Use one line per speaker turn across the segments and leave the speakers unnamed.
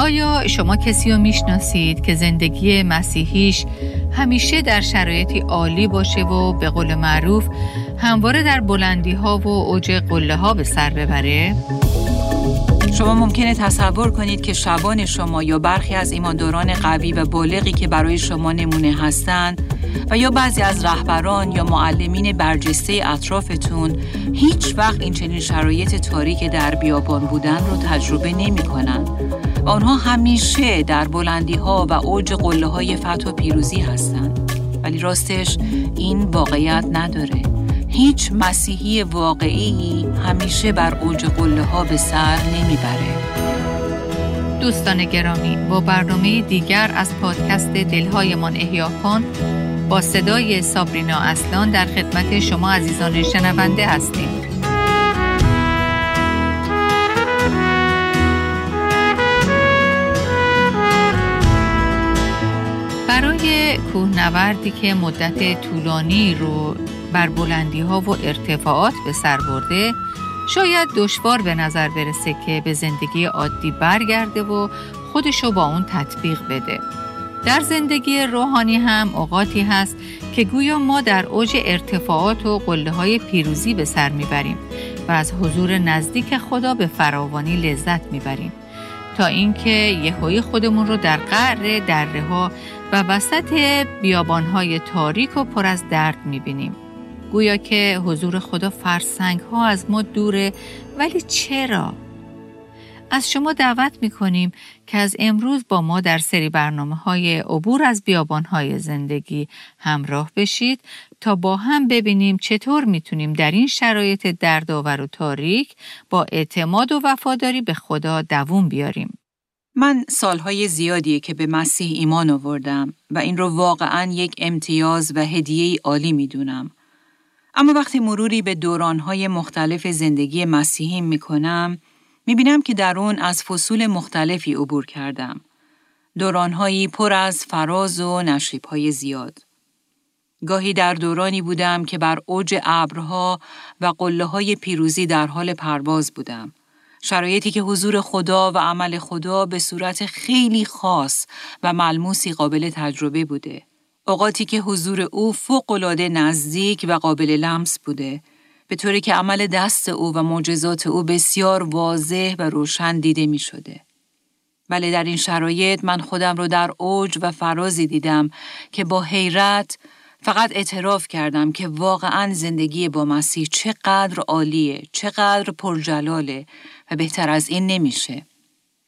آیا شما کسی رو می‌شناسید که زندگی مسیحیش همیشه در شرایطی عالی باشه و به قول معروف همواره در بلندی ها و اوج قله ها به سر ببره؟
شما ممکنه تصور کنید که شبان شما یا برخی از ایمانداران قوی و بالغی که برای شما نمونه هستند و یا بعضی از رهبران یا معلمین برجسته اطرافتون هیچ وقت این چنین شرایط تاریک در بیابان بودن رو تجربه نمی کنن. آنها همیشه در بلندی ها و اوج قله های فتح و پیروزی هستند. ولی راستش این واقعیت نداره. هیچ مسیحی واقعی همیشه بر اوج قله ها به سر نمی‌بره.
دوستان گرامی با برنامه دیگر از پادکست دلهایمان احیا کن با صدای سابرینا اصلان در خدمت شما عزیزان شنونده هستیم. کوهنوردی که مدت طولانی رو بر بلندی ها و ارتفاعات به سر برده شاید دشوار به نظر برسه که به زندگی عادی برگرده و خودشو با اون تطبیق بده. در زندگی روحانی هم اوقاتی هست که گویا ما در اوج ارتفاعات و قله های پیروزی به سر می‌بریم و از حضور نزدیک خدا به فراوانی لذت می‌بریم تا اینکه یهویی خودمون رو در قعر دره ها و وسط بیابان های تاریک و پر از درد می‌بینیم گویا که حضور خدا فرسنگ ها از ما دوره ولی چرا؟ از شما دعوت می کنیم که از امروز با ما در سری برنامه های عبور از بیابان های زندگی همراه بشید تا با هم ببینیم چطور می‌تونیم در این شرایط دردآور و تاریک با اعتماد و وفاداری به خدا دووم بیاریم.
من سالهای زیادیه که به مسیح ایمان آوردم و این رو واقعا یک امتیاز و هدیه عالی می‌دونم. اما وقتی مروری به دورانهای مختلف زندگی مسیحی می‌کنم می‌بینم که در اون از فصول مختلفی عبور کردم. دورانهایی پر از فراز و نشیبهای زیاد. گاهی در دورانی بودم که بر اوج ابرها و قله های پیروزی در حال پرواز بودم. شرایطی که حضور خدا و عمل خدا به صورت خیلی خاص و ملموسی قابل تجربه بوده. اوقاتی که حضور او فوقالعاده نزدیک و قابل لمس بوده به طوری که عمل دست او و معجزات او بسیار واضح و روشن دیده می شده. ولی در این شرایط من خودم رو در اوج و فرازی دیدم که با حیرت فقط اعتراف کردم که واقعا زندگی با مسیح چقدر عالیه، چقدر پرجلاله و بهتر از این نمیشه.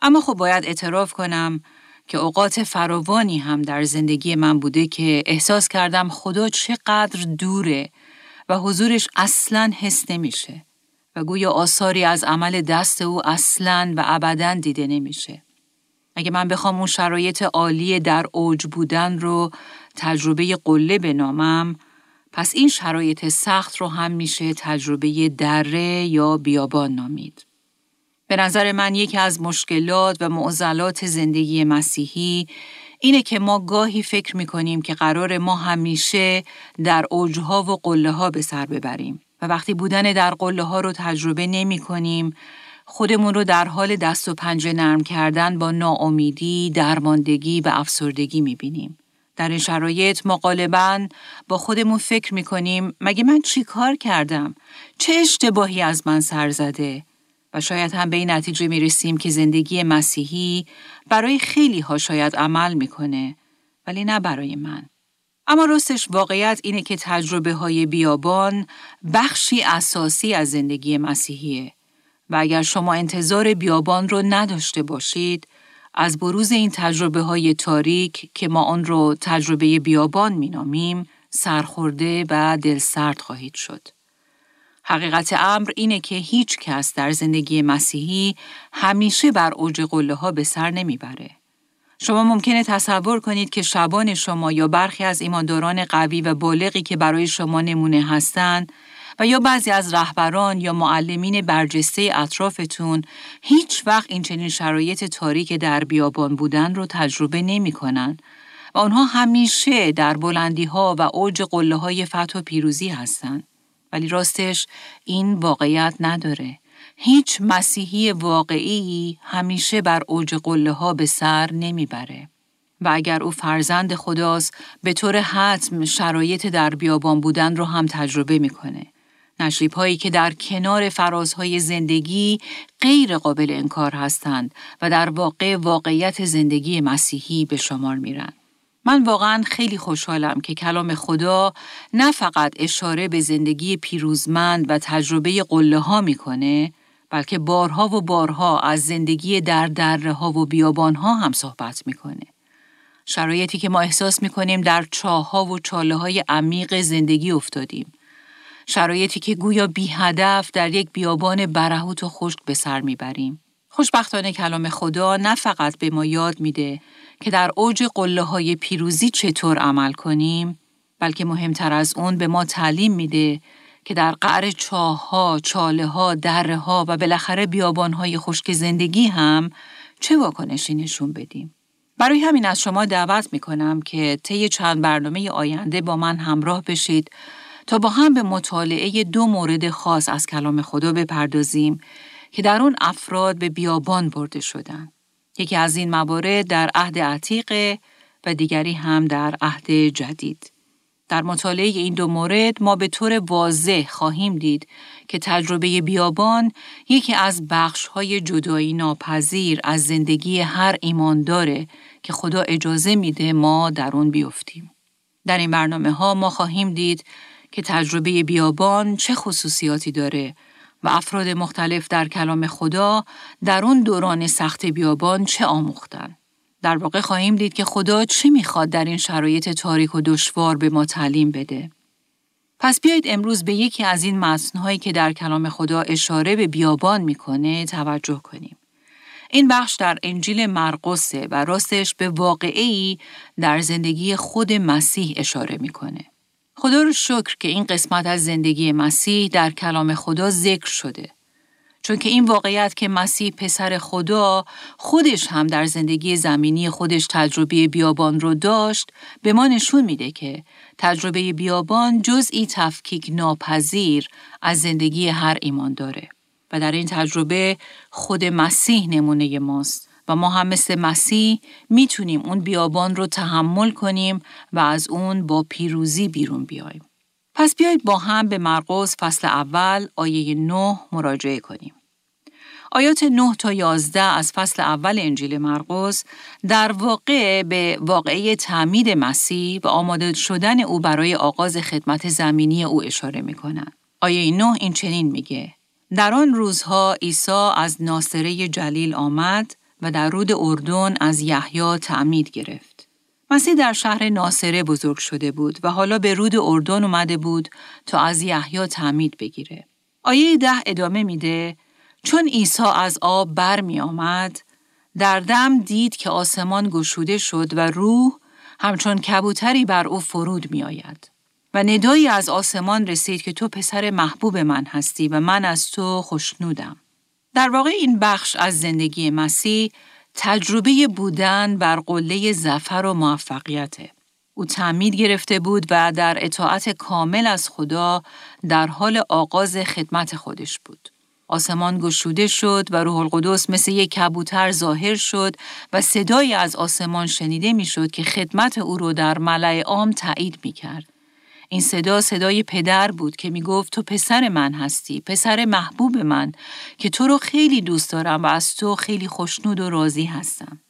اما خب باید اعتراف کنم که اوقات فراوانی هم در زندگی من بوده که احساس کردم خدا چقدر دوره و حضورش اصلا حس نمیشه و گویا آثاری از عمل دست او اصلا و ابدا دیده نمیشه. اگه من بخوام اون شرایط عالی در اوج بودن رو تجربه قله بنامم، پس این شرایط سخت رو هم میشه تجربه دره یا بیابان نامید. به نظر من یکی از مشکلات و معضلات زندگی مسیحی اینه که ما گاهی فکر می‌کنیم که قرار ما همیشه در اوجها و قله ها به سر ببریم و وقتی بودن در قله ها رو تجربه نمی کنیم خودمون رو در حال دست و پنجه نرم کردن با ناامیدی، درماندگی و افسردگی می بینیم. در این شرایط ما غالبا با خودمون فکر می کنیم مگه من چی کار کردم؟ چه اشتباهی از من سر زده؟ و شاید هم به این نتیجه می رسیم که زندگی مسیحی برای خیلی ها شاید عمل می‌کنه ولی نه برای من. اما راستش واقعیت اینه که تجربه های بیابان بخشی اساسی از زندگی مسیحیه و اگر شما انتظار بیابان رو نداشته باشید از بروز این تجربه های تاریک که ما آن رو تجربه بیابان مینامیم سرخورده و دلسرد خواهید شد. حقیقت امر اینه که هیچ کس در زندگی مسیحی همیشه بر اوج قله ها به سر نمی‌بره. شما ممکنه تصور کنید که شبان شما یا برخی از ایمانداران قوی و بالغی که برای شما نمونه هستند و یا بعضی از رهبران یا معلمین برجسته اطرافتون هیچ وقت این چنین شرایط تاریک در بیابان بودن رو تجربه نمی کنن و آنها همیشه در بلندی ها و اوج قله های فتح و پیروزی هستند. ولی راستش این واقعیت نداره. هیچ مسیحی واقعی همیشه بر اوج قله ها به سر نمی‌بره. و اگر او فرزند خداست به طور حتم شرایط در بیابان بودن رو هم تجربه می‌کنه. نشریب هایی که در کنار فرازهای زندگی غیر قابل انکار هستند و در واقع واقعیت زندگی مسیحی به شمار میرن. من واقعا خیلی خوشحالم که کلام خدا نه فقط اشاره به زندگی پیروزمند و تجربه قله ها می‌کنه بلکه بارها و بارها از زندگی در دره ها و بیابان ها هم صحبت می‌کنه. شرایطی که ما احساس می‌کنیم در چاه ها و چاله های عمیق زندگی افتادیم. شرایطی که گویا بی هدف در یک بیابان برهوت و خشک به سر می‌بریم. خوشبختانه کلام خدا نه فقط به ما یاد میده که در اوج قله های پیروزی چطور عمل کنیم، بلکه مهمتر از اون به ما تعلیم میده که در قعر چاه ها، چاله ها، دره ها و بالاخره بیابان های خشک زندگی هم چه واکنشی نشون بدیم. برای همین از شما دعوت می کنم که طی چند برنامه آینده با من همراه بشید تا با هم به مطالعه دو مورد خاص از کلام خدا بپردازیم که در اون افراد به بیابان برده شدن. یکی از این موارد در عهد عتیق و دیگری هم در عهد جدید. در مطالعه این دو مورد ما به طور واضح خواهیم دید که تجربه بیابان یکی از های جدایی ناپذیر از زندگی هر ایمان داره که خدا اجازه میده ما در اون بیفتیم. در این برنامه ها ما خواهیم دید که تجربه بیابان چه خصوصیاتی داره و افراد مختلف در کلام خدا در اون دوران سخت بیابان چه آموختن. در واقع خواهیم دید که خدا چه می‌خواد در این شرایط تاریک و دشوار به ما تعلیم بده. پس بیایید امروز به یکی از این متنهایی که در کلام خدا اشاره به بیابان می‌کنه توجه کنیم. این بخش در انجیل مرقسه و راستش به واقعی در زندگی خود مسیح اشاره می‌کنه. خدا رو شکر که این قسمت از زندگی مسیح در کلام خدا ذکر شده. چون که این واقعیت که مسیح پسر خدا خودش هم در زندگی زمینی خودش تجربه بیابان رو داشت به ما نشون میده که تجربه بیابان جزئی تفکیک ناپذیر از زندگی هر ایمان داره و در این تجربه خود مسیح نمونه ماست و ما هم مثل مسیح می‌تونیم اون بیابان رو تحمل کنیم و از اون با پیروزی بیرون بیایم. پس بیایید با هم به مرقس فصل اول آیه 9 مراجعه کنیم. آیات 9 تا 11 از فصل اول انجیل مرقس در واقع به واقعه تعمید مسیح و آماده شدن او برای آغاز خدمت زمینی او اشاره می. آیه 9 این چنین میگه در آن روزها عیسی از ناصره جلیل آمد و در رود اردن از یحیی تعمید گرفت. مسیح در شهر ناصره بزرگ شده بود و حالا به رود اردن اومده بود تا از یحیی تعمید بگیره. آیه ده ادامه میده چون عیسی از آب بر می آمد، در دم دید که آسمان گشوده شد و روح همچون کبوتری بر او فرود می آید. و ندایی از آسمان رسید که تو پسر محبوب من هستی و من از تو خوشنودم. در واقع این بخش از زندگی مسیح تجربه بودن بر قله زفر و موفقیته. او تعمید گرفته بود و در اطاعت کامل از خدا در حال آغاز خدمت خودش بود. آسمان گشوده شد و روح القدس مثل یک کبوتر ظاهر شد و صدایی از آسمان شنیده می‌شد که خدمت او رو در ملع عام تایید می کرد. این صدا صدای پدر بود که می گفت تو پسر من هستی، پسر محبوب من که تو رو خیلی دوست دارم و از تو خیلی خوشنود و راضی هستم.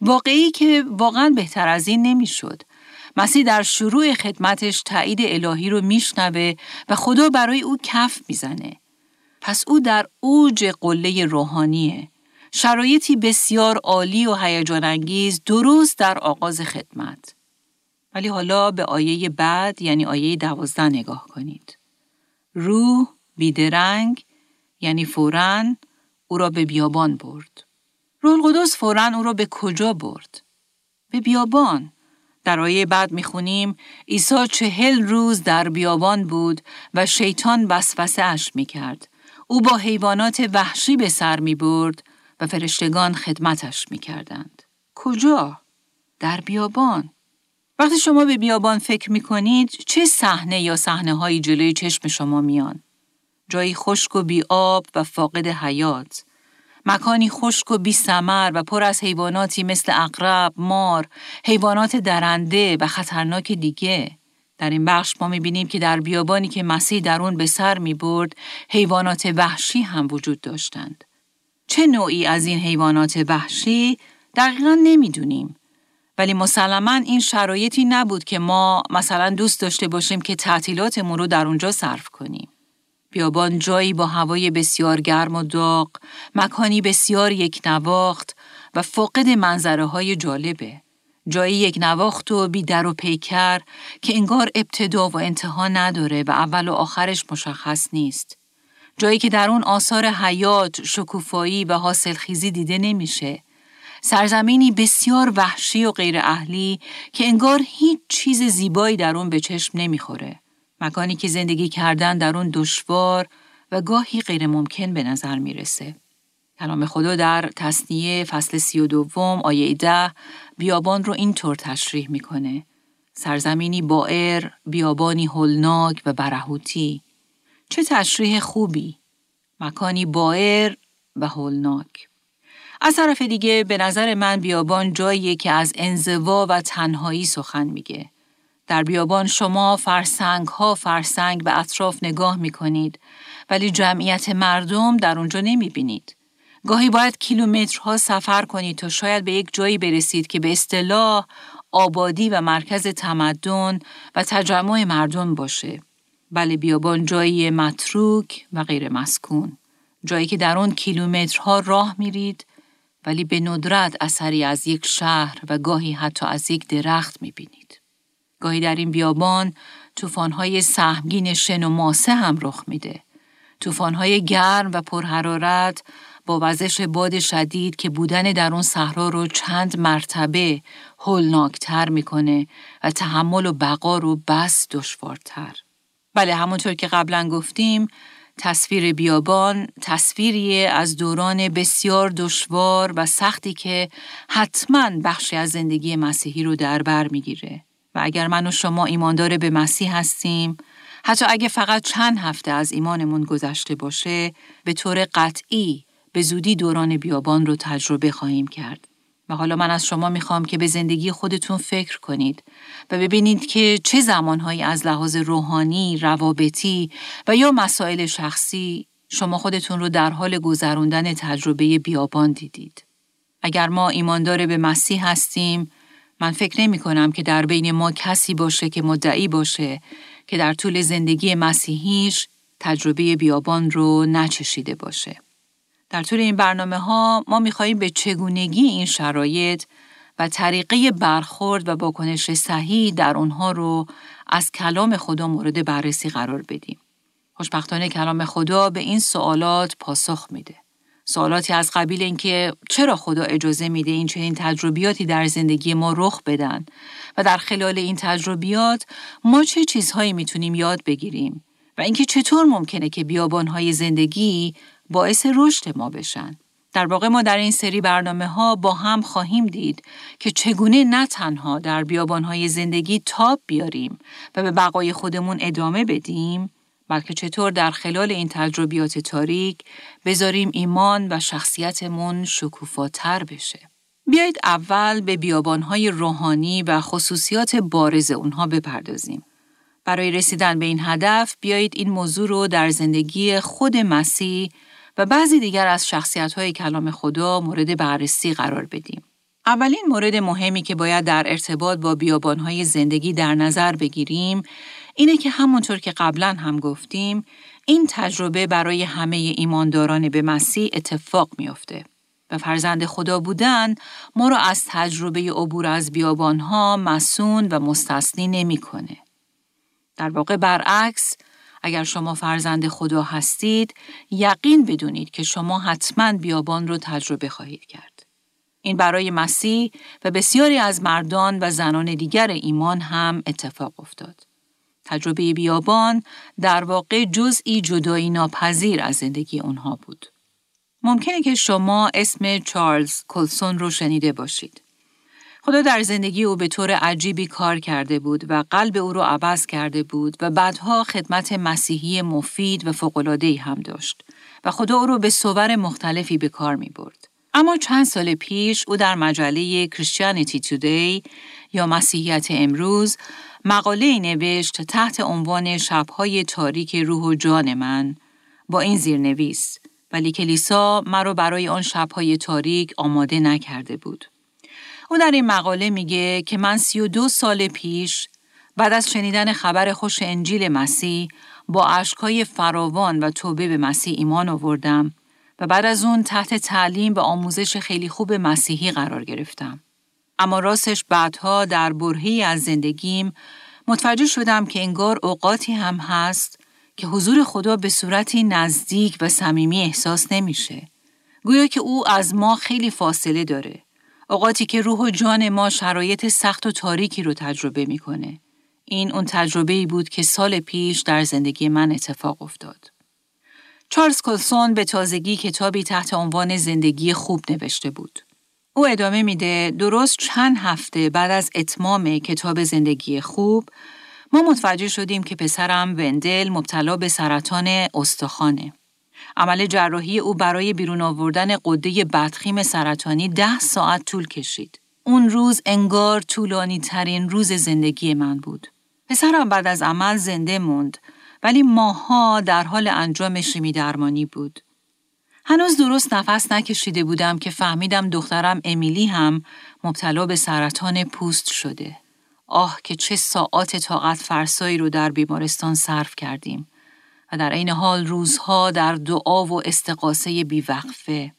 واقعی که واقعا بهتر از این نمی‌شد. مسیح در شروع خدمتش تایید الهی رو میشنوه و خدا برای او کف می‌زنه. پس او در اوج قله روحانیه. شرایطی بسیار عالی و هیجان انگیز درست در آغاز خدمت. ولی حالا به آیه بعد یعنی آیه دوازده نگاه کنید. روح بیدرنگ یعنی فورا او را به بیابان برد. روح القدس فورا او را به کجا برد؟ به بیابان. در آیه بعد می‌خونیم عیسی چهل روز در بیابان بود و شیطان وسوسه اش می‌کرد. او با حیوانات وحشی به سر می برد و فرشتگان خدمتش می کردند. کجا؟ در بیابان. وقتی شما به بیابان فکر می کنید چه صحنه یا صحنه هایی جلوی چشم شما میان؟ جایی خشک و بی آب و فاقد حیات، مکانی خشک و بی سمر و پر از حیواناتی مثل اقرب، مار، حیوانات درنده و خطرناک دیگه. در این بخش ما می‌بینیم که در بیابانی که مسیح در اون به سر می برد، حیوانات وحشی هم وجود داشتند. چه نوعی از این حیوانات وحشی دقیقا نمی‌دونیم. ولی مسلما این شرایطی نبود که ما مثلا دوست داشته باشیم که تعطیلاتمون رو در اونجا صرف کنیم. بیابان جایی با هوای بسیار گرم و داغ، مکانی بسیار یک نواخت و فاقد منظره های جالبه. جایی یک نواخت و بی در و پیکر که انگار ابتدا و انتها نداره و اول و آخرش مشخص نیست. جایی که در اون آثار حیات، شکوفایی و حاصل خیزی دیده نمیشه. سرزمینی بسیار وحشی و غیر اهلی که انگار هیچ چیز زیبایی در اون به چشم نمی‌خوره. مکانی که زندگی کردن در اون دشوار و گاهی غیر ممکن به نظر می‌رسه. کلام خدا در تصنیه فصل سی و دوم آیه ده بیابان رو اینطور تشریح می‌کنه. سرزمینی بائر، بیابانی هولناک و برهوتی. چه تشریح خوبی! مکانی بائر و هولناک. از طرف دیگه به نظر من بیابان جاییه که از انزوا و تنهایی سخن میگه. در بیابان شما فرسنگ ها فرسنگ به اطراف نگاه می کنید ولی جمعیت مردم در اونجا نمی بینید. گاهی باید کیلومترها سفر کنید تا شاید به یک جایی برسید که به اصطلاح آبادی و مرکز تمدن و تجمع مردم باشه. بله بیابان جایی متروک و غیر مسکون. جایی که در اون کیلومترها راه میرید ولی به ندرت اثری از یک شهر و گاهی حتی از یک درخت می‌بینید. گاهی در این بیابان طوفان‌های سهمگین شن و ماسه هم رخ میده. طوفان‌های گرم و پرحرارت با وزش باد شدید که بودن در اون صحرا رو چند مرتبه هولناکتر می‌کنه و تحمل و بقا رو بس دشوارتر. بله همونطور که قبلا گفتیم تصویر بیابان تصویری از دوران بسیار دشوار و سختی که حتما بخشی از زندگی مسیحی رو در بر می‌گیره. و اگر من و شما ایماندار به مسیح هستیم، حتی اگه فقط چند هفته از ایمانمون گذشته باشه، به طور قطعی به زودی دوران بیابان رو تجربه خواهیم کرد. و حالا من از شما می‌خوام که به زندگی خودتون فکر کنید و ببینید که چه زمانهایی از لحاظ روحانی، روابطی و یا مسائل شخصی شما خودتون رو در حال گذراندن تجربه بیابان دیدید. اگر ما ایماندار به مسیح هستیم، من فکر نمی کنم که در بین ما کسی باشه که مدعی باشه که در طول زندگی مسیحیش تجربه بیابان رو نچشیده باشه. در طول این برنامه ها ما میخواییم به چگونگی این شرایط و طریقه برخورد و واکنش صحیح در اونها رو از کلام خدا مورد بررسی قرار بدیم. خوشبختانه کلام خدا به این سوالات پاسخ میده. سوالاتی از قبیل اینکه چرا خدا اجازه میده این چنین تجربیاتی در زندگی ما رخ بدن و در خلال این تجربیات ما چه چیزهایی می‌تونیم یاد بگیریم و اینکه چطور ممکنه که بیابانهای زندگی باعث رشد ما بشن. در واقع ما در این سری برنامه ها با هم خواهیم دید که چگونه نه تنها در بیابانهای زندگی تاب بیاریم و به بقای خودمون ادامه بدیم بلکه چطور در خلال این تجربیات تاریک بذاریم ایمان و شخصیتمون شکوفاتر بشه. بیایید اول به بیابانهای روحانی و خصوصیات بارز اونها بپردازیم. برای رسیدن به این هدف بیایید این موضوع رو در زندگی خود مسیح و بعضی دیگر از شخصیت کلام خدا مورد بررسی قرار بدیم. اولین مورد مهمی که باید در ارتباط با بیابانهای زندگی در نظر بگیریم اینه که همونطور که قبلا هم گفتیم این تجربه برای همه ایمانداران به مسیح اتفاق میافته و فرزند خدا بودن ما را از تجربه عبور از بیابانها مسون و مستثنی نمی‌کنه. در واقع برعکس اگر شما فرزند خدا هستید یقین بدونید که شما حتما بیابان رو تجربه خواهید کرد. این برای مسیح و بسیاری از مردان و زنان دیگر ایمان هم اتفاق افتاد. تجربه بیابان در واقع جزئی جدایی ناپذیر از زندگی اونها بود. ممکنه که شما اسم چارلز کلسون رو شنیده باشید. خدا در زندگی او به طور عجیبی کار کرده بود و قلب او را عوض کرده بود و بعدها خدمت مسیحی مفید و فوق‌العاده‌ای هم داشت و خدا او را به صور مختلفی به کار می برد. اما چند سال پیش او در مجله Christianity Today یا مسیحیت امروز مقاله نوشت تحت عنوان شبهای تاریک روح و جان من با این زیرنویس ولی کلیسا مرا برای آن شبهای تاریک آماده نکرده بود. او در این مقاله میگه که من سی و دو سال پیش بعد از شنیدن خبر خوش انجیل مسیح با اشکای فراوان و توبه به مسیح ایمان آوردم و بعد از اون تحت تعلیم و آموزش خیلی خوب مسیحی قرار گرفتم. اما راستش بعدها در برهی از زندگیم متوجه شدم که انگار اوقاتی هم هست که حضور خدا به صورتی نزدیک و صمیمی احساس نمیشه. گویا که او از ما خیلی فاصله داره. اوقاتی که روح و جان ما شرایط سخت و تاریکی رو تجربه می‌کنه. این اون تجربه ای بود که سال پیش در زندگی من اتفاق افتاد. چارلز کلسون به تازگی کتابی تحت عنوان زندگی خوب نوشته بود. او ادامه میده درست چند هفته بعد از اتمام کتاب زندگی خوب ما متوجه شدیم که پسرم وندل مبتلا به سرطان استخوانه. عمل جراحی او برای بیرون آوردن قده بدخیم سرطانی ده ساعت طول کشید. اون روز انگار طولانی ترین روز زندگی من بود. پسرم بعد از عمل زنده موند ولی ماها در حال انجام شیمی درمانی بود. هنوز درست نفس نکشیده بودم که فهمیدم دخترم امیلی هم مبتلا به سرطان پوست شده. آه که چه ساعات طاقت فرسایی رو در بیمارستان صرف کردیم و در این حال روزها در دعا و استقاسه بیوقفه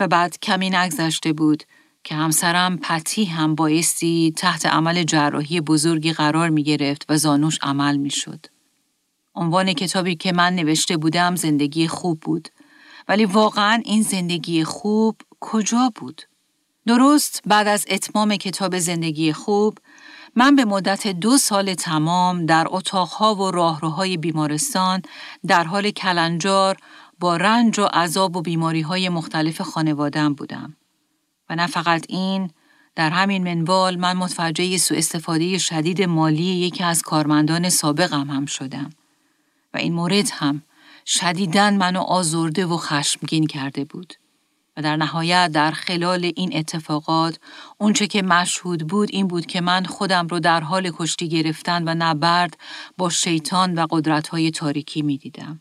و بعد کمی نگذشته بود که همسرم پتی هم بایستی تحت عمل جراحی بزرگی قرار می گرفت و زانوش عمل می شد. عنوان کتابی که من نوشته بودم زندگی خوب بود ولی واقعا این زندگی خوب کجا بود؟ درست بعد از اتمام کتاب زندگی خوب من به مدت دو سال تمام در اتاقها و راهروهای بیمارستان در حال کلنجار با رنج و عذاب و بیماری های مختلف خانوادم بودم. و نه فقط این، در همین منوال من متوجه سوء استفاده شدید مالی یکی از کارمندان سابقم هم شدم. و این مورد هم شدیدن منو آزرده و خشمگین کرده بود. و در نهایت در خلال این اتفاقات اونچه که مشهود بود این بود که من خودم رو در حال کشتی گرفتن و نبرد با شیطان و قدرت‌های تاریکی می دیدم.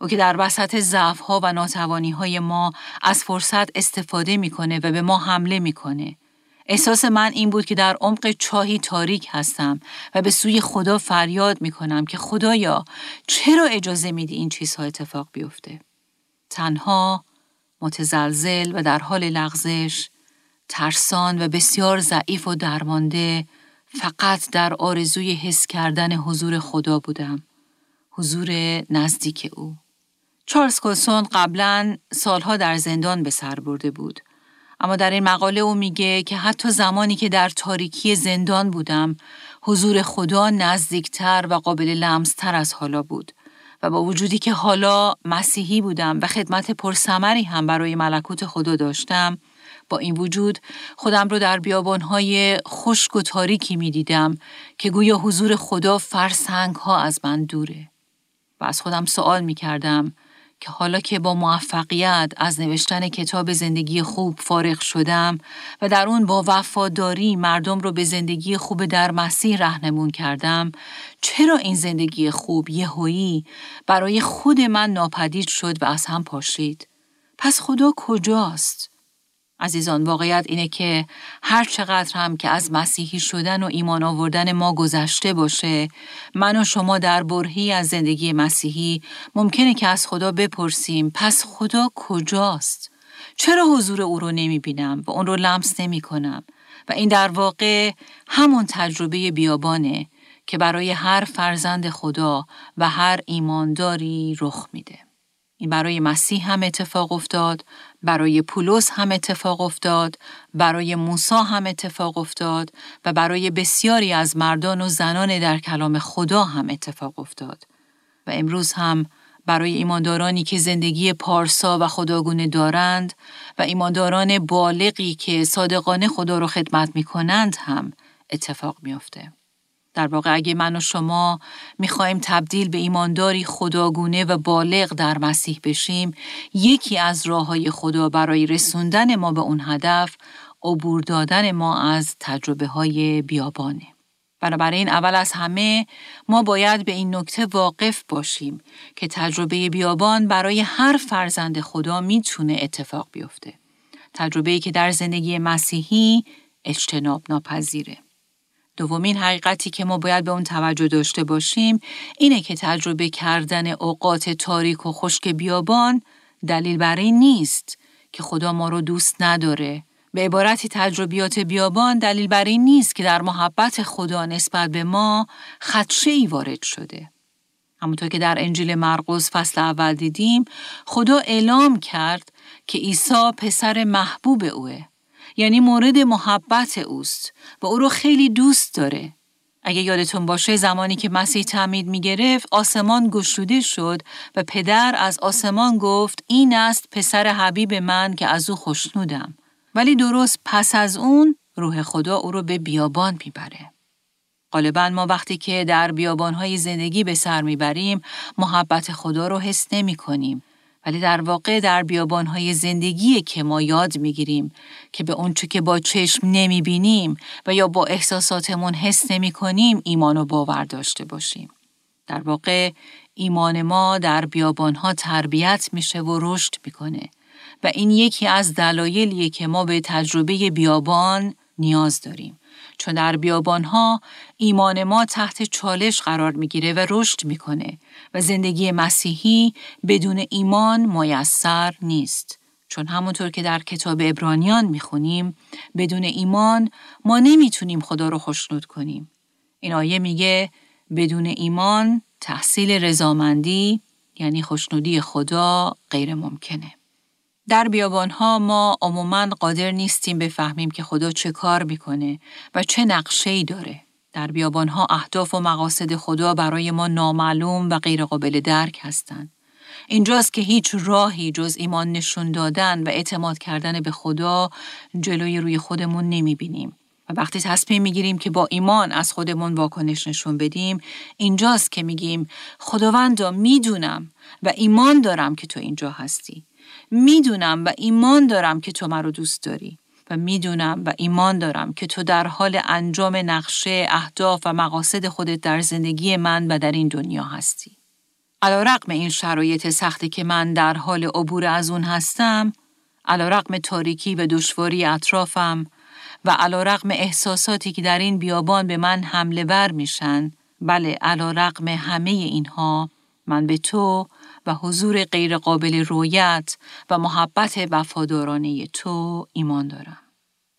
او که در وسط ضعف‌ها و ناتوانی‌های ما از فرصت استفاده می‌کنه و به ما حمله می‌کنه. احساس من این بود که در عمق چاهی تاریک هستم و به سوی خدا فریاد می‌کنم که خدایا چرا اجازه میدی این چیزها اتفاق بیفته؟ تنها متزلزل و در حال لغزش، ترسان و بسیار ضعیف و درمانده فقط در آرزوی حس کردن حضور خدا بودم. حضور نزدیک او. چارلز کلسون قبلا سالها در زندان به سر برده بود. اما در این مقاله او میگه که حتی زمانی که در تاریکی زندان بودم، حضور خدا نزدیکتر و قابل لمستر از حالا بود و با وجودی که حالا مسیحی بودم و خدمت پرسمری هم برای ملکوت خدا داشتم، با این وجود خودم رو در بیابانهای خشک و تاریکی می دیدم که گویا حضور خدا فرسنگ ها از من دوره. و از خودم سوال می کردم که حالا که با موفقیت از نوشتن کتاب زندگی خوب فارغ شدم و در اون با وفاداری مردم رو به زندگی خوب در مسیح رهنمون کردم چرا این زندگی خوب یهویی برای خود من ناپدید شد و از هم پاشید پس خدا کجاست عزیزان واقعیت اینه که هر چقدر هم که از مسیحی شدن و ایمان آوردن ما گذشته باشه من و شما در برهی از زندگی مسیحی ممکنه که از خدا بپرسیم پس خدا کجاست؟ چرا حضور او رو نمی بینم و اون رو لمس نمی کنم؟ و این در واقع همون تجربه بیابانه که برای هر فرزند خدا و هر ایمانداری رخ میده. این برای مسیح هم اتفاق افتاد، برای پولس هم اتفاق افتاد، برای موسی هم اتفاق افتاد و برای بسیاری از مردان و زنان در کلام خدا هم اتفاق افتاد. و امروز هم برای ایماندارانی که زندگی پارسا و خداگونه دارند و ایمانداران بالغی که صادقانه خدا رو خدمت می کنند هم اتفاق میافته. در واقع اگه من و شما می‌خواهیم تبدیل به ایمانداری خداگونه و بالغ در مسیح بشیم، یکی از راه های خدا برای رسوندن ما به اون هدف عبور دادن ما از تجربه های بیابانه. بنابراین اول از همه ما باید به این نکته واقف باشیم که تجربه بیابان برای هر فرزند خدا می‌تونه اتفاق بیفته. تجربه که در زندگی مسیحی اجتناب ناپذیره. دومین حقیقتی که ما باید به اون توجه داشته باشیم اینه که تجربه کردن اوقات تاریک و خشک بیابان دلیل بر این نیست که خدا ما رو دوست نداره. به عبارتی تجربیات بیابان دلیل بر این نیست که در محبت خدا نسبت به ما خدشه ای وارد شده. همونطور که در انجیل مرقس فصل اول دیدیم خدا اعلام کرد که عیسی پسر محبوب اوه یعنی مورد محبت اوست و او رو خیلی دوست داره. اگه یادتون باشه زمانی که مسیح تعمید می گرفت آسمان گشوده شد و پدر از آسمان گفت این است پسر حبیب من که از او خوشنودم. ولی درست پس از اون روح خدا او رو به بیابان می‌بره. غالبا ما وقتی که در بیابانهای زندگی به سر می‌بریم محبت خدا رو حس نمی کنیم ولی در واقع در بیابانهای زندگی که ما یاد می‌گیریم که به اونچه که با چشم نمی بینیم و یا با احساساتمون حس نمی کنیم ایمان و باور داشته باشیم. در واقع ایمان ما در بیابانها تربیت میشه و رشد می‌کنه و این یکی از دلایلیه که ما به تجربه بیابان نیاز داریم. چون در بیابانها ایمان ما تحت چالش قرار می‌گیره و رشد می‌کنه و زندگی مسیحی بدون ایمان میسر نیست. چون همونطور که در کتاب ابرانیان می‌خونیم بدون ایمان ما نمی‌تونیم خدا رو خوشنود کنیم. این آیه میگه بدون ایمان تحصیل رضامندی یعنی خوشنودی خدا غیر ممکنه. در بیابانها ما عموما قادر نیستیم بفهمیم که خدا چه کار می‌کنه و چه نقشه ای داره. در بیابانها اهداف و مقاصد خدا برای ما نامعلوم و غیرقابل درک هستند. اینجاست که هیچ راهی جز ایمان نشون دادن و اعتماد کردن به خدا جلوی روی خودمون نمی بینیم. و وقتی تصمیم می‌گیریم که با ایمان از خودمون واکنش نشون بدیم اینجاست که میگیم خداوندا می‌دونم و ایمان دارم که تو اینجا هستی می‌دونم و ایمان دارم که تو مرا دوست داری و می‌دونم و ایمان دارم که تو در حال انجام نقشه اهداف و مقاصد خودت در زندگی من و در این دنیا هستی. علا رقم این شرایط سختی که من در حال عبور از اون هستم، علا رقم تاریکی و دشواری اطرافم و علا رقم احساساتی که در این بیابان به من حمله بر میشن، بله علا رقم همه اینها من به تو و حضور غیرقابل رویت و محبت وفادارانه تو ایمان دارم.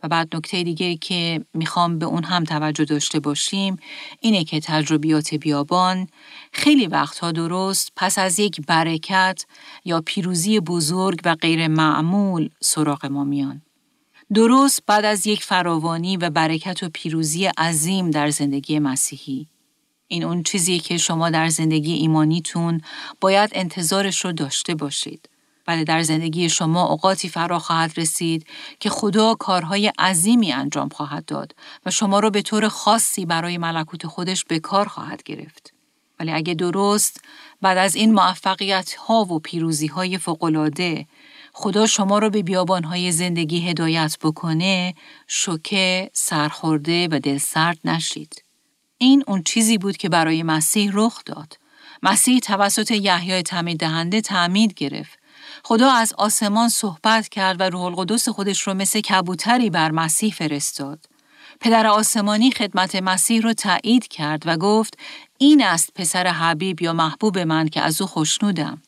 و بعد نکته دیگه که می‌خوام به اون هم توجه داشته باشیم اینه که تجربیات بیابان خیلی وقتها درست پس از یک برکت یا پیروزی بزرگ و غیر معمول سراغ ما میان. درست بعد از یک فراوانی و برکت و پیروزی عظیم در زندگی مسیحی این اون چیزی که شما در زندگی ایمانیتون باید انتظارش رو داشته باشید. بله در زندگی شما اوقاتی فرا خواهد رسید که خدا کارهای عظیمی انجام خواهد داد و شما رو به طور خاصی برای ملکوت خودش به کار خواهد گرفت. ولی اگه درست بعد از این موفقیت ها و پیروزی های فوقلاده خدا شما رو به بیابان های زندگی هدایت بکنه شوکه، سرخورده و دلسرد نشید. این اون چیزی بود که برای مسیح رخ داد. مسیح توسط یحیای تعمید دهنده تعمید گرفت. خدا از آسمان صحبت کرد و روح القدس خودش رو مثل کبوتری بر مسیح فرستاد. پدر آسمانی خدمت مسیح رو تایید کرد و گفت این است پسر حبیب یا محبوب من که از او خوشنودم.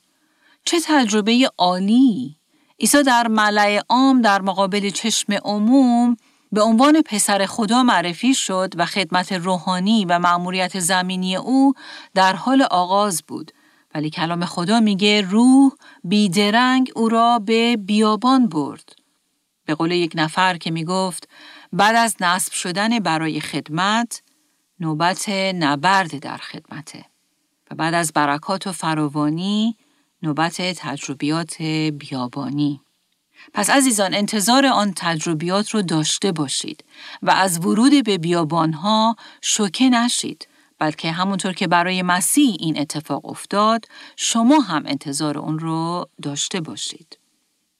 چه تجربه عالی! عیسی در ملع عام در مقابل چشم عموم به عنوان پسر خدا معرفی شد و خدمت روحانی و مأموریت زمینی او در حال آغاز بود. ولی کلام خدا میگه روح بیدرنگ او را به بیابان برد. به قول یک نفر که می‌گفت بعد از نصب شدن برای خدمت نوبت نبرد در خدمته و بعد از برکات و فراوانی نوبت تجربیات بیابانی. پس عزیزان انتظار آن تجربیات رو داشته باشید و از ورود به بیابانها شوکه نشید بلکه همونطور که برای مسیح این اتفاق افتاد شما هم انتظار اون رو داشته باشید.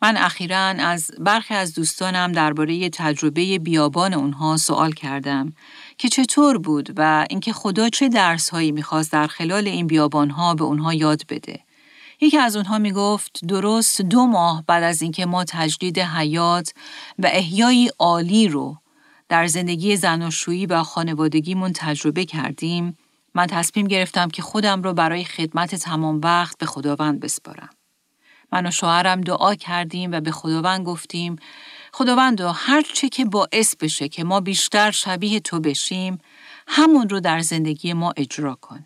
من اخیرا از برخی از دوستانم درباره تجربه بیابان اونها سوال کردم که چطور بود و اینکه خدا چه درس هایی می‌خواست در خلال این بیابان ها به اونها یاد بده. یکی از اونها می‌گفت درست دو ماه بعد از اینکه ما تجدید حیات و احیای عالی رو در زندگی زناشویی و خانوادگیمون تجربه کردیم من تصمیم گرفتم که خودم رو برای خدمت تمام وقت به خداوند بسپارم. من و شوهرم دعا کردیم و به خداوند گفتیم خداوند هر چه که باعث بشه که ما بیشتر شبیه تو بشیم همون رو در زندگی ما اجرا کن.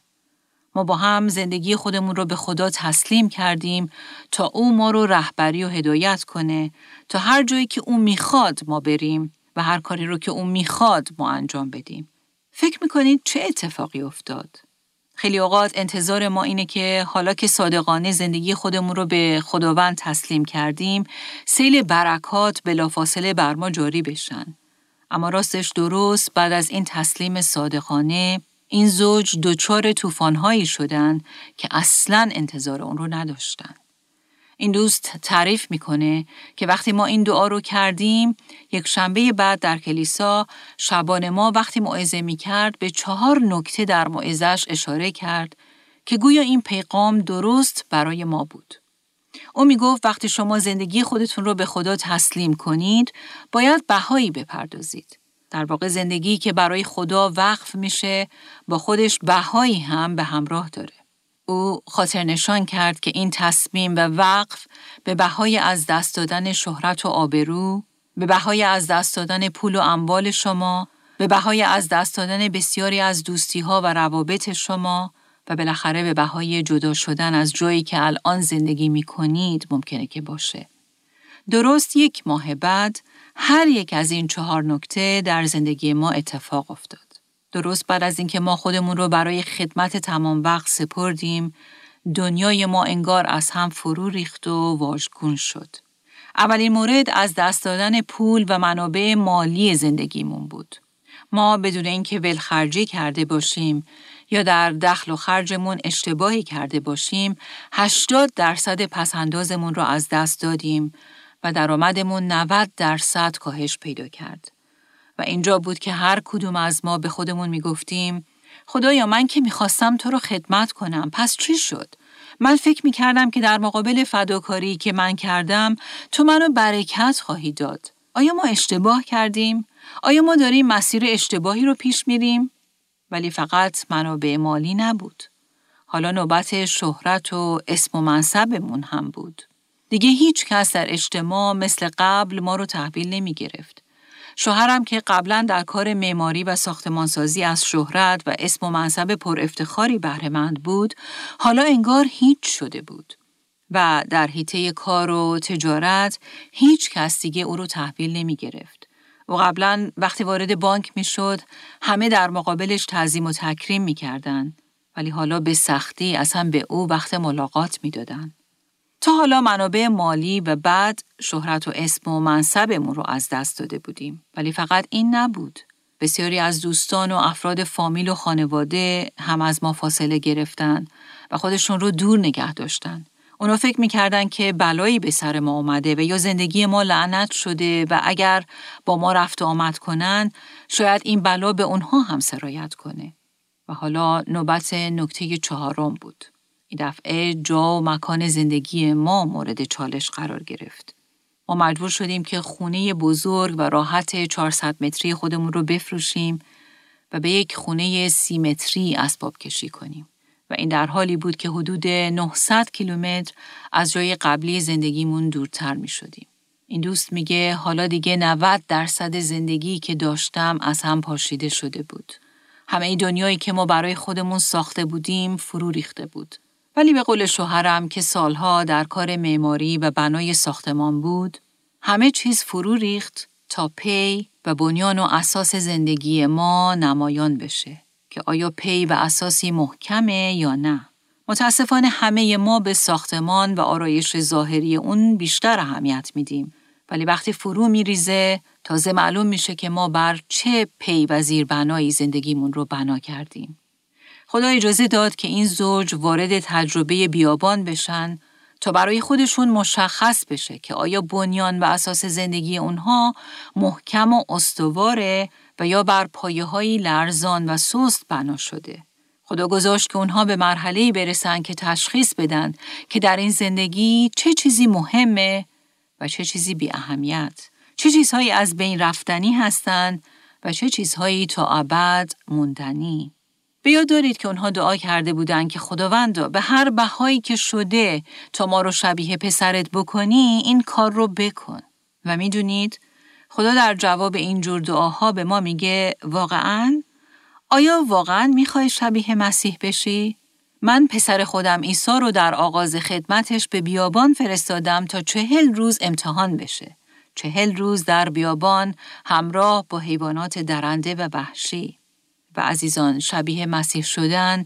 ما با هم زندگی خودمون رو به خدا تسلیم کردیم تا او ما رو رهبری و هدایت کنه تا هر جایی که او می‌خواد ما بریم و هر کاری رو که او می‌خواد ما انجام بدیم. فکر می‌کنید چه اتفاقی افتاد؟ خیلی اوقات انتظار ما اینه که حالا که صادقانه زندگی خودمون رو به خداوند تسلیم کردیم، سیل برکات بلافاصله بر ما جاری بشن. اما راستش درست بعد از این تسلیم صادقانه این زوج دچار طوفانهایی شدن که اصلا انتظار اون رو نداشتن. این دوست تعریف می‌کنه که وقتی ما این دعا رو کردیم یک شنبه بعد در کلیسا شبان ما وقتی موعظه می‌کرد به چهار نکته در موعظش اشاره کرد که گویا این پیغام درست برای ما بود. او می گفت وقتی شما زندگی خودتون رو به خدا تسلیم کنید باید بهایی بپردازید. در واقع زندگی که برای خدا وقف میشه با خودش بهایی هم به همراه داره. او خاطر نشان کرد که این تصمیم و وقف به بهای از دست دادن شهرت و آبرو، به بهای از دست دادن پول و اموال شما، به بهای از دست دادن بسیاری از دوستی ها و روابط شما و بالاخره به بهای جدا شدن از جایی که الان زندگی می کنید ممکنه که باشه. درست یک ماه بعد هر یک از این چهار نکته در زندگی ما اتفاق افتاد. درست بعد از اینکه ما خودمون رو برای خدمت تمام وقت سپردیم، دنیای ما انگار از هم فرو ریخت و واژگون شد. اولین مورد از دست دادن پول و منابع مالی زندگیمون بود. ما بدون اینکه ولخرجی کرده باشیم یا در دخل و خرجمون اشتباهی کرده باشیم 80 درصد پسندازمون را از دست دادیم و درآمدمون 90 درصد کاهش پیدا کرد. و اینجا بود که هر کدوم از ما به خودمون می‌گفتیم خدایا من که می‌خواستم تو رو خدمت کنم پس چی شد؟ من فکر می‌کردم که در مقابل فداکاری که من کردم تو منو برکت خواهی داد. آیا ما اشتباه کردیم؟ آیا ما داریم مسیر اشتباهی رو پیش میریم؟ ولی فقط منابع مالی نبود. حالا نوبت شهرت و اسم و منصبمون هم بود. دیگه هیچ کس در اجتماع مثل قبل ما رو تحویل نمی گرفت. شوهرم که قبلا در کار معماری و ساختمانسازی از شهرت و اسم و منصب پر افتخاری بهرهمند بود، حالا انگار هیچ شده بود. و در حیطه کار و تجارت هیچ کس دیگه او رو تحویل نمی گرفت. و قبلا وقتی وارد بانک می شد همه در مقابلش تعظیم و تکریم می کردن. ولی حالا به سختی اصلا به او وقت ملاقات می دادن. تا حالا منابع مالی و بعد شهرت و اسم و منصبمون رو از دست داده بودیم. ولی فقط این نبود. بسیاری از دوستان و افراد فامیل و خانواده هم از ما فاصله گرفتن و خودشون رو دور نگه داشتن. اونا فکر می‌کردن که بلایی به سر ما اومده و یا زندگی ما لعنت شده و اگر با ما رفت و آمد کنن شاید این بلا به اونها هم سرایت کنه. و حالا نوبت نکته چهارم بود. این دفعه جا و مکان زندگی ما مورد چالش قرار گرفت. ما مجبور شدیم که خونه بزرگ و راحت 400 متری خودمون رو بفروشیم و به یک خونه سی متری اسباب کشی کنیم. و این در حالی بود که حدود 900 کیلومتر از جای قبلی زندگیمون دورتر می شدیم. این دوست میگه حالا دیگه 90 درصد زندگی که داشتم از هم پاشیده شده بود. همه دنیایی که ما برای خودمون ساخته بودیم فرو ریخته بود. ولی به قول شوهرم که سالها در کار معماری و بنای ساختمان بود، همه چیز فرو ریخت تا پی و بنیان و اساس زندگی ما نمایان بشه که آیا پی و اساسی محکمه یا نه. متاسفانه همه ما به ساختمان و آرایش ظاهری اون بیشتر اهمیت میدیم. ولی وقتی فرو میریزه تازه معلوم میشه که ما بر چه پی و زیربنایی زندگیمون رو بنا کردیم. خدا اجازه داد که این زوج وارد تجربه بیابان بشن تا برای خودشون مشخص بشه که آیا بنیان و اساس زندگی اونها محکم و استواره و یا بر پایه لرزان و سست بنا شده. خدا گذاشت که اونها به مرحله برسن که تشخیص بدن که در این زندگی چه چیزی مهمه و چه چیزی بی اهمیت. چه چیزهایی از بین رفتنی هستند و چه چیزهایی تا ابد موندنی. به یاد دارید که اونها دعا کرده بودند که خداوندا به هر بهایی که شده تا ما رو شبیه پسرت بکنی این کار رو بکن. و می‌دونید خدا در جواب این جور دعاها به ما میگه واقعا آیا واقعا می‌خوای شبیه مسیح بشی؟ من پسر خودم عیسی رو در آغاز خدمتش به بیابان فرستادم تا چهل روز امتحان بشه. چهل روز در بیابان همراه با حیوانات درنده و وحشی. و عزیزان شبیه مسیح شدن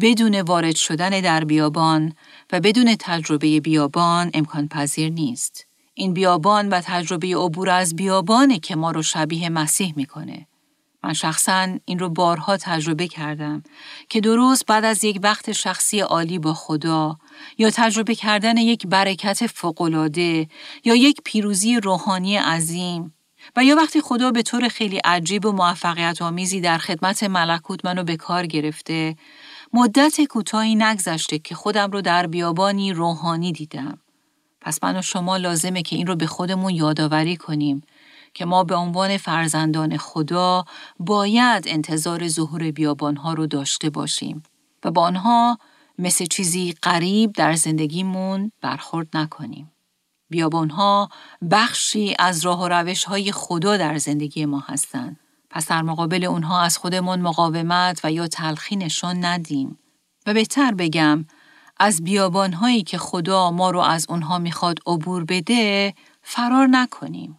بدون وارد شدن در بیابان و بدون تجربه بیابان امکان پذیر نیست. این بیابان و تجربه عبور از بیابانه که ما رو شبیه مسیح می‌کنه. من شخصا این رو بارها تجربه کردم که درست بعد از یک وقت شخصی عالی با خدا یا تجربه کردن یک برکت فوقالعاده یا یک پیروزی روحانی عظیم و یا وقتی خدا به طور خیلی عجیب و موفقیت آمیزی در خدمت ملکوت منو به کار گرفته مدت کوتاهی نگذشته که خودم رو در بیابانی روحانی دیدم پس من و شما لازمه که این رو به خودمون یادآوری کنیم که ما به عنوان فرزندان خدا باید انتظار ظهور بیابانها رو داشته باشیم و با آنها مثل چیزی غریب در زندگیمون برخورد نکنیم. بیابانها بخشی از راه و روش های خدا در زندگی ما هستند. پس در مقابل اونها از خودمون مقاومت و یا تلخی نشان ندیم. و بهتر بگم از بیابانهایی که خدا ما رو از اونها می‌خواد عبور بده فرار نکنیم.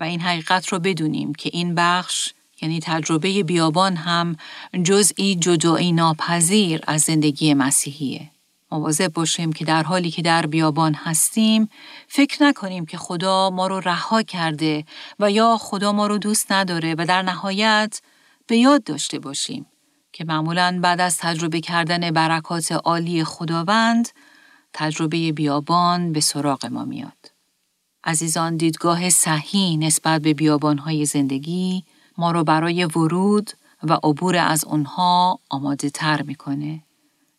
و این حقیقت رو بدونیم که این بخش یعنی تجربه بیابان هم جزئی جدایی ناپذیر از زندگی مسیحیه. مواظب باشیم که در حالی که در بیابان هستیم فکر نکنیم که خدا ما رو رها کرده و یا خدا ما رو دوست نداره و در نهایت به یاد داشته باشیم که معمولا بعد از تجربه کردن برکات عالی خداوند تجربه بیابان به سراغ ما میاد. عزیزان دیدگاه صحیح نسبت به بیابانهای زندگی ما رو برای ورود و عبور از اونها آماده تر می‌کنه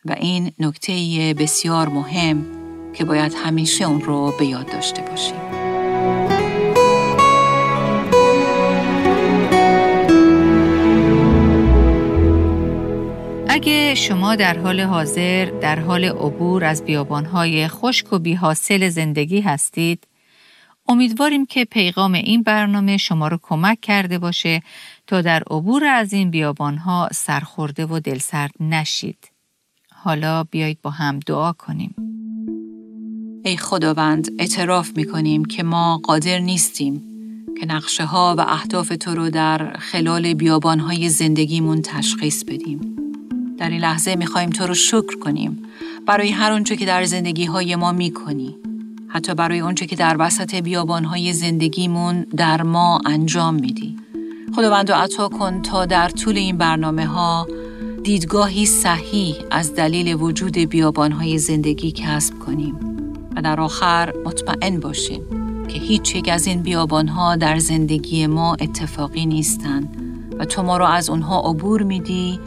و این نکته بسیار مهم که باید همیشه اون رو به یاد داشته باشیم.
اگه شما در حال حاضر در حال عبور از بیابانهای خشک و بیحاصل زندگی هستید، امیدواریم که پیغام این برنامه شما رو کمک کرده باشه تا در عبور از این بیابانها سرخورده و دلسرد نشید. حالا بیایید با هم دعا کنیم.
ای خداوند اعتراف می کنیم که ما قادر نیستیم که نقشه ها و اهداف تو رو در خلال بیابان های زندگیمون تشخیص بدیم. در این لحظه می خواهیم تو رو شکر کنیم برای هر آنچه که در زندگی های ما می کنی. حتی برای اونچه که در وسط بیابانهای زندگیمون در ما انجام میدی. خداوند عطا کن تا در طول این برنامه ها دیدگاهی صحیح از دلیل وجود بیابانهای زندگی کسب کنیم و در آخر مطمئن باشیم که هیچ یک از این بیابانها در زندگی ما اتفاقی نیستند و تو ما رو از اونها عبور میدی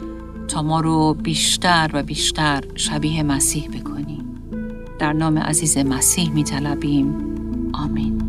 تا ما رو بیشتر و بیشتر شبیه مسیح بکنی. در نام عزیز مسیح می طلبیم. آمین.